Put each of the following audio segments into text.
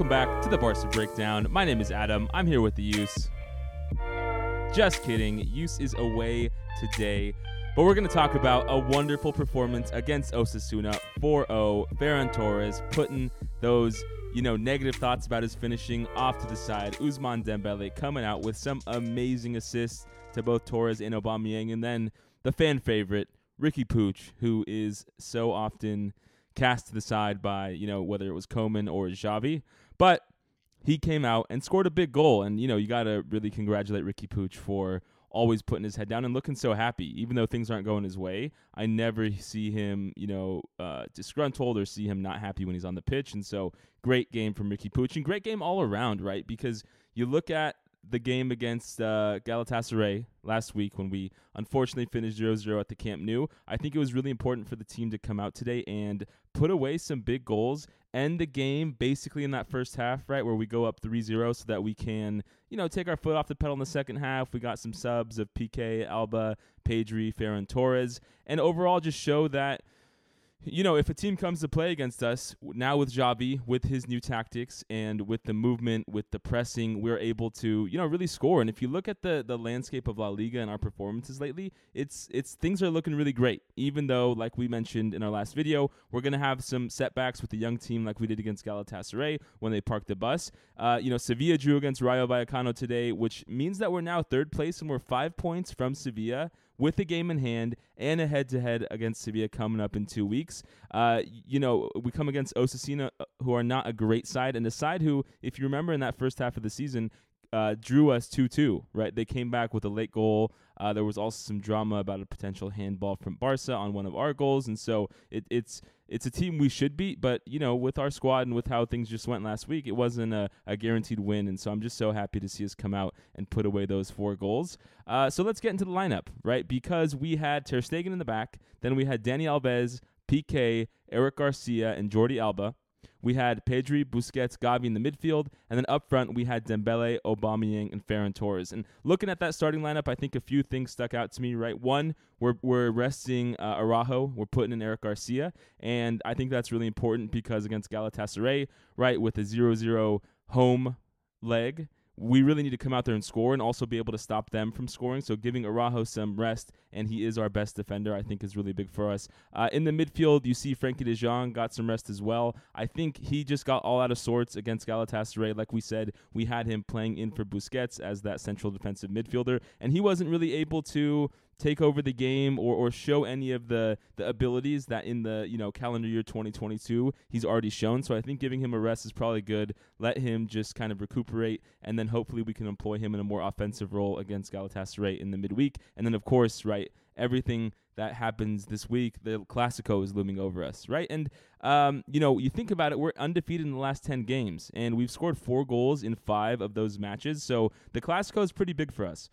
Welcome back to the Barca Breakdown. My name is Adam. I'm here with the Use. Just kidding. Use is away today. But we're going to talk about a wonderful performance against Osasuna 4 0. Ferran Torres putting those, you know, negative thoughts about his finishing off to the side. Ousmane Dembele coming out with some amazing assists to both Torres and Aubameyang. And then the fan favorite, Riqui Puig, who is so often cast to the side by, you know, whether it was Koeman or Xavi. But he came out and scored a big goal. And, you know, you got to really congratulate Riqui Puig for always putting his head down and looking so happy, even though things aren't going his way. I never see him, you know, uh, disgruntled or see him not happy when he's on the pitch. And so, great game from Riqui Puig and great game all around, right? Because you look at the game against uh, Galatasaray last week when we unfortunately finished 0-0 at the Camp Nou. I think it was really important for the team to come out today and put away some big goals, end the game basically in that first half, right, where we go up 3-0 so that we can, you know, take our foot off the pedal in the second half. We got some subs of PK, Alba, Pedri, Ferran Torres, and overall just show that – you know, if a team comes to play against us now with Xavi, with his new tactics and with the movement, with the pressing, we're able to, you know, really score. And if you look at the the landscape of La Liga and our performances lately, it's it's things are looking really great. Even though, like we mentioned in our last video, we're gonna have some setbacks with the young team, like we did against Galatasaray when they parked the bus. Uh, you know, Sevilla drew against Rayo Vallecano today, which means that we're now third place and we're five points from Sevilla with a game in hand and a head to head against Sevilla coming up in two weeks. Uh, you know, we come against Osasuna, uh, who are not a great side, and a side who, if you remember in that first half of the season, uh, drew us 2 2, right? They came back with a late goal. Uh, there was also some drama about a potential handball from Barca on one of our goals. And so it, it's it's a team we should beat, but, you know, with our squad and with how things just went last week, it wasn't a, a guaranteed win. And so I'm just so happy to see us come out and put away those four goals. Uh, so let's get into the lineup, right? Because we had Ter Stegen in the back, then we had Dani Alves, Piqué, Eric Garcia, and Jordi Alba. We had Pedri, Busquets, Gavi in the midfield, and then up front we had Dembele, Aubameyang, and Ferran Torres. And looking at that starting lineup, I think a few things stuck out to me. Right, one, we're we're resting uh, Araujo, we're putting in Eric Garcia, and I think that's really important because against Galatasaray, right, with a 0-0 home leg we really need to come out there and score and also be able to stop them from scoring. So giving Araujo some rest, and he is our best defender, I think is really big for us. Uh, in the midfield, you see Frenkie de Jong got some rest as well. I think he just got all out of sorts against Galatasaray. Like we said, we had him playing in for Busquets as that central defensive midfielder, and he wasn't really able to take over the game or, or show any of the, the abilities that in the you know calendar year 2022 he's already shown. So I think giving him a rest is probably good. Let him just kind of recuperate, and then hopefully we can employ him in a more offensive role against Galatasaray in the midweek. And then of course, right, everything that happens this week, the Clasico is looming over us, right? And um, you know, you think about it, we're undefeated in the last ten games, and we've scored four goals in five of those matches. So the Clasico is pretty big for us.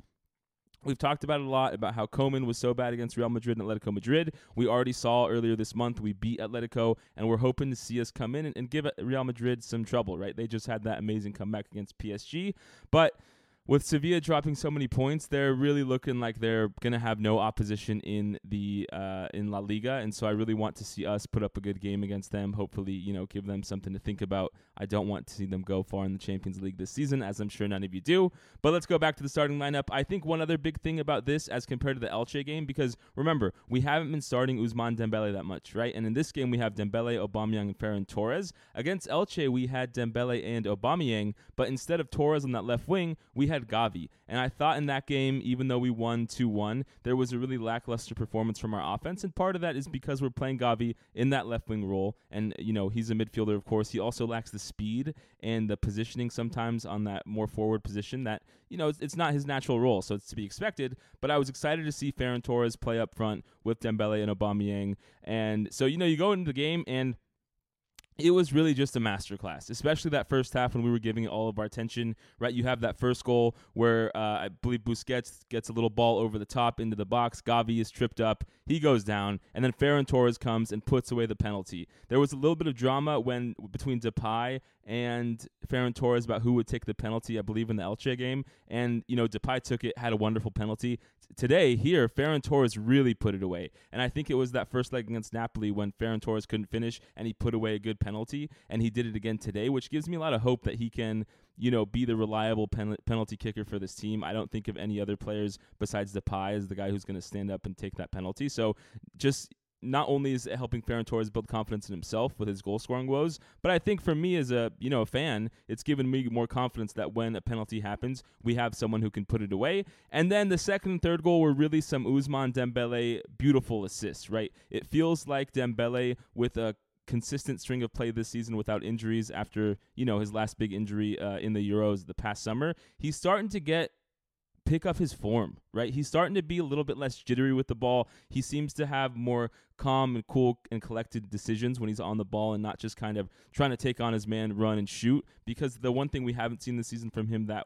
We've talked about it a lot about how Koeman was so bad against Real Madrid and Atletico Madrid. We already saw earlier this month we beat Atletico, and we're hoping to see us come in and, and give Real Madrid some trouble, right? They just had that amazing comeback against PSG. But with Sevilla dropping so many points, they're really looking like they're gonna have no opposition in the uh, in La Liga, and so I really want to see us put up a good game against them. Hopefully, you know, give them something to think about. I don't want to see them go far in the Champions League this season, as I'm sure none of you do. But let's go back to the starting lineup. I think one other big thing about this, as compared to the Elche game, because remember we haven't been starting Ousmane Dembele that much, right? And in this game we have Dembele, Aubameyang, and Ferran Torres. Against Elche we had Dembele and Aubameyang, but instead of Torres on that left wing, we had had Gavi. And I thought in that game, even though we won 2 1, there was a really lackluster performance from our offense. And part of that is because we're playing Gavi in that left wing role. And, you know, he's a midfielder, of course. He also lacks the speed and the positioning sometimes on that more forward position that, you know, it's, it's not his natural role. So it's to be expected. But I was excited to see Ferran Torres play up front with Dembele and Aubameyang. And so, you know, you go into the game and it was really just a masterclass, especially that first half when we were giving it all of our attention. Right, you have that first goal where uh, I believe Busquets gets a little ball over the top into the box. Gavi is tripped up, he goes down, and then Ferran Torres comes and puts away the penalty. There was a little bit of drama when between Depay and Ferran Torres about who would take the penalty, I believe, in the Elche game. And, you know, Depay took it, had a wonderful penalty. Today, here, Ferran Torres really put it away. And I think it was that first leg against Napoli when Ferran Torres couldn't finish and he put away a good penalty. And he did it again today, which gives me a lot of hope that he can, you know, be the reliable pen- penalty kicker for this team. I don't think of any other players besides Depay as the guy who's going to stand up and take that penalty. So just not only is it helping Ferran Torres build confidence in himself with his goal scoring woes, but I think for me as a you know a fan, it's given me more confidence that when a penalty happens, we have someone who can put it away. And then the second and third goal were really some Ousmane Dembele beautiful assists, right? It feels like Dembele with a consistent string of play this season without injuries after you know his last big injury uh, in the Euros the past summer. He's starting to get pick up his form, right? He's starting to be a little bit less jittery with the ball. He seems to have more calm and cool and collected decisions when he's on the ball and not just kind of trying to take on his man, run and shoot. Because the one thing we haven't seen this season from him that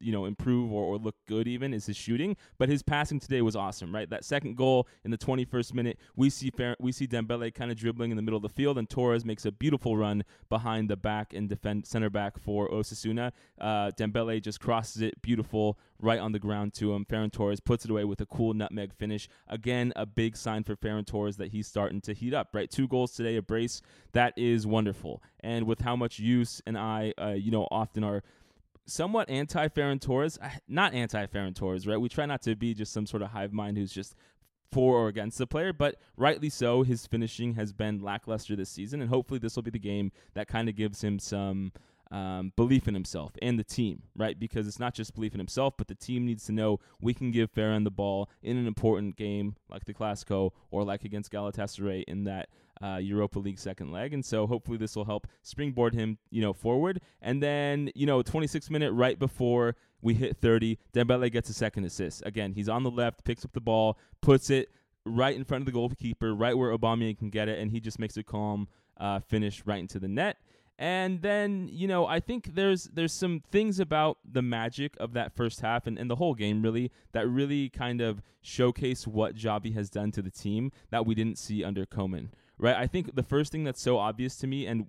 you know improve or, or look good even is his shooting but his passing today was awesome right? That second goal in the 21st minute we see Fer- we see Dembele kind of dribbling in the middle of the field and Torres makes a beautiful run behind the back and defend center back for Osasuna. Uh, Dembele just crosses it beautiful right on the ground to him. Ferran Torres puts it away with a cool nutmeg finish. Again a big sign for Ferran Torres that he's starting to heat up right? Two goals today a brace. That is wonderful. And with how much use and I uh, you know often are somewhat anti Ferran Torres, not anti Ferran Torres, right? We try not to be just some sort of hive mind who's just for or against the player, but rightly so. His finishing has been lackluster this season, and hopefully this will be the game that kind of gives him some um, belief in himself and the team, right? Because it's not just belief in himself, but the team needs to know we can give Ferran the ball in an important game like the Clasico or like against Galatasaray in that uh, Europa League second leg. And so hopefully this will help springboard him, you know, forward. And then, you know, 26 minute right before we hit 30, Dembele gets a second assist. Again, he's on the left, picks up the ball, puts it right in front of the goalkeeper, right where Aubameyang can get it, and he just makes a calm uh, finish right into the net. And then, you know, I think there's there's some things about the magic of that first half and, and the whole game really that really kind of showcase what Xavi has done to the team that we didn't see under Koeman right? I think the first thing that's so obvious to me, and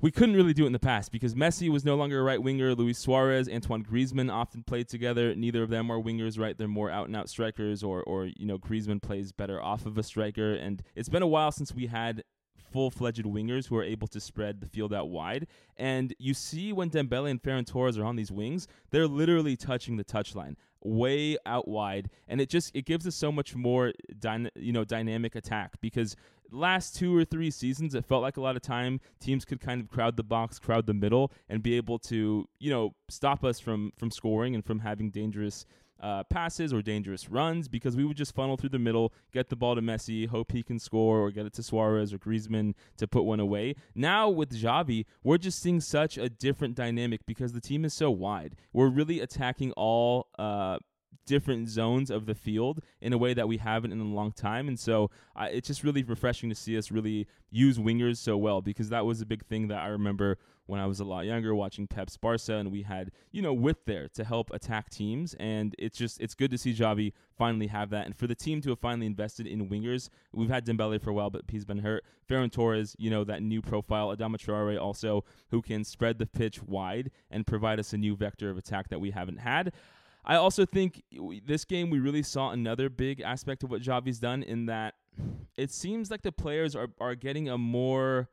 we couldn't really do it in the past because Messi was no longer a right winger. Luis Suarez, Antoine Griezmann often played together. Neither of them are wingers, right? They're more out and out strikers, or or you know Griezmann plays better off of a striker. And it's been a while since we had full fledged wingers who are able to spread the field out wide. And you see when Dembele and Ferran Torres are on these wings, they're literally touching the touchline way out wide and it just it gives us so much more dyna- you know dynamic attack because last two or three seasons, it felt like a lot of time teams could kind of crowd the box, crowd the middle, and be able to, you know, stop us from from scoring and from having dangerous uh, passes or dangerous runs because we would just funnel through the middle, get the ball to Messi, hope he can score, or get it to Suarez or Griezmann to put one away. Now with Xavi, we're just seeing such a different dynamic because the team is so wide. We're really attacking all. Uh, different zones of the field in a way that we haven't in a long time. And so uh, it's just really refreshing to see us really use wingers so well because that was a big thing that I remember when I was a lot younger watching Pep's Barca and we had, you know, width there to help attack teams. And it's just, it's good to see Xavi finally have that. And for the team to have finally invested in wingers, we've had Dembele for a while, but he's been hurt. Ferran Torres, you know, that new profile. Adama Traore also, who can spread the pitch wide and provide us a new vector of attack that we haven't had. I also think this game we really saw another big aspect of what Xavi's done in that it seems like the players are are getting a more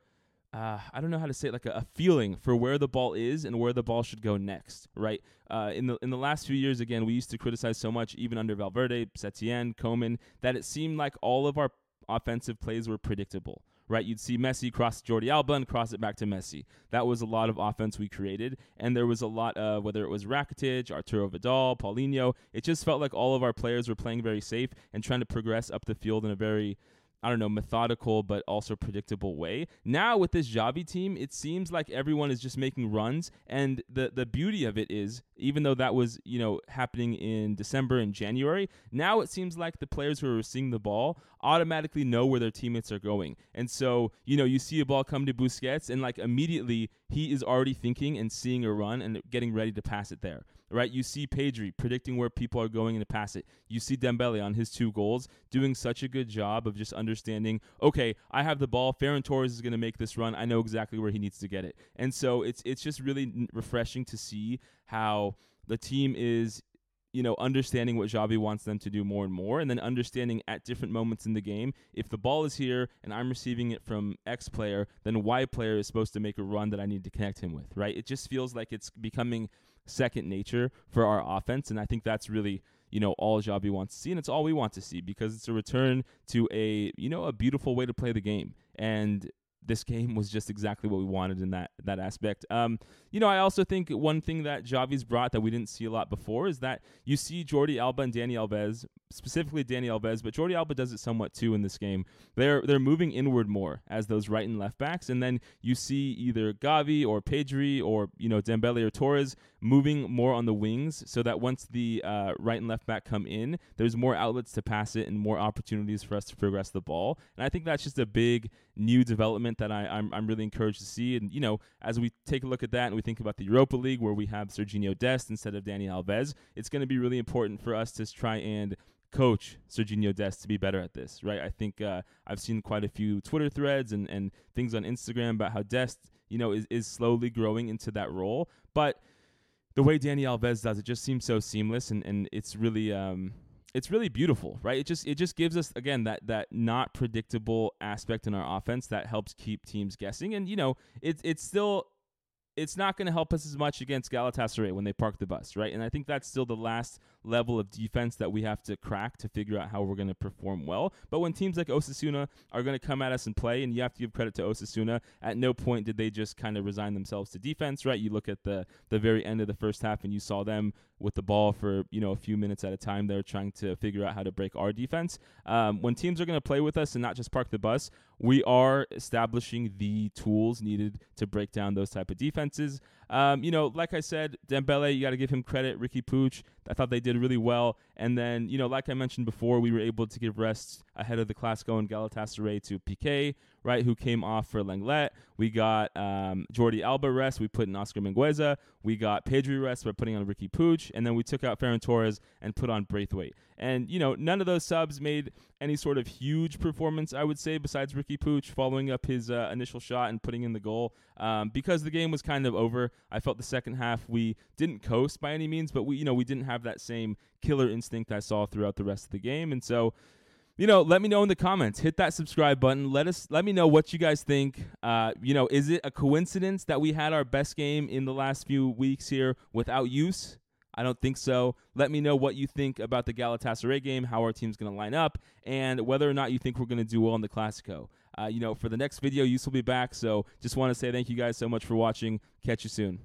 uh, I don't know how to say it, like a, a, feeling for where the ball is and where the ball should go next, right? Uh, in the in the last few years, again, we used to criticize so much, even under Valverde, Setien, Koeman, that it seemed like all of our offensive plays were predictable, right? You'd see Messi cross Jordi Alba and cross it back to Messi. That was a lot of offense we created, and there was a lot of whether it was Rakitic, Arturo Vidal, Paulinho. It just felt like all of our players were playing very safe and trying to progress up the field in a very I don't know, methodical but also predictable way. Now with this Xavi team, it seems like everyone is just making runs, and the the beauty of it is, even though that was you know happening in December and January, now it seems like the players who are seeing the ball automatically know where their teammates are going, and so you know you see a ball come to Busquets, and like immediately he is already thinking and seeing a run and getting ready to pass it there. Right? You see Pedri predicting where people are going to pass it. You see Dembele on his two goals doing such a good job of just understanding, okay, I have the ball. Ferran Torres is going to make this run. I know exactly where he needs to get it. And so it's it's just really refreshing to see how the team is you know, understanding what Xavi wants them to do more and more, and then understanding at different moments in the game, if the ball is here and I'm receiving it from X player, then Y player is supposed to make a run that I need to connect him with, right? It just feels like it's becoming second nature for our offense, and I think that's really, you know, all Xavi wants to see, and it's all we want to see because it's a return to a, you know, a beautiful way to play the game. And this game was just exactly what we wanted in that that aspect. Um, you know, I also think one thing that Xavi's brought that we didn't see a lot before is that you see Jordi Alba and Dani Alves, specifically Dani Alves, but Jordi Alba does it somewhat too in this game. They're they're moving inward more as those right and left backs, and then you see either Gavi or Pedri or you know Dembele or Torres moving more on the wings, so that once the uh, right and left back come in, there's more outlets to pass it and more opportunities for us to progress the ball. And I think that's just a big new development that I, I'm, I'm really encouraged to see. And, you know, as we take a look at that and we think about the Europa League where we have Serginho Dest instead of Dani Alves, it's going to be really important for us to try and coach Serginho Dest to be better at this, right? I think uh, I've seen quite a few Twitter threads and, and things on Instagram about how Dest, you know, is, is slowly growing into that role. But the way Dani Alves does it just seems so seamless and, and it's really um, it's really beautiful, right? It just it just gives us again that that not predictable aspect in our offense that helps keep teams guessing. And you know, it's it's still it's not going to help us as much against Galatasaray when they park the bus, right? And I think that's still the last level of defense that we have to crack to figure out how we're going to perform well. But when teams like Osasuna are going to come at us and play, and you have to give credit to Osasuna, at no point did they just kind of resign themselves to defense, right? You look at the the very end of the first half, and you saw them with the ball for you know a few minutes at a time. They're trying to figure out how to break our defense. Um, when teams are going to play with us and not just park the bus, we are establishing the tools needed to break down those type of defenses. Um, you know, like I said, Dembele, you got to give him credit. Riqui Puig, I thought they did really well. And then, you know, like I mentioned before, we were able to give rest ahead of the Clasico and Galatasaray to Piqué, right, who came off for Lenglet. We got um, Jordi Alba rest. We put in Oscar Mingueza. We got Pedri rest by putting on Riqui Puig. And then we took out Ferran Torres and put on Braithwaite. And, you know, none of those subs made any sort of huge performance, I would say, besides Riqui Puig following up his uh, initial shot and putting in the goal. Um, because the game was kind of over, I felt the second half we didn't coast by any means, but we, you know, we didn't have that same killer instinct I saw throughout the rest of the game. And so, you know, let me know in the comments. Hit that subscribe button. Let us let me know what you guys think. Uh, you know, is it a coincidence that we had our best game in the last few weeks here without use? I don't think so. Let me know what you think about the Galatasaray game, how our team's going to line up, and whether or not you think we're going to do well in the Clasico. Uh, you know, for the next video, Use will be back. So just want to say thank you guys so much for watching. Catch you soon.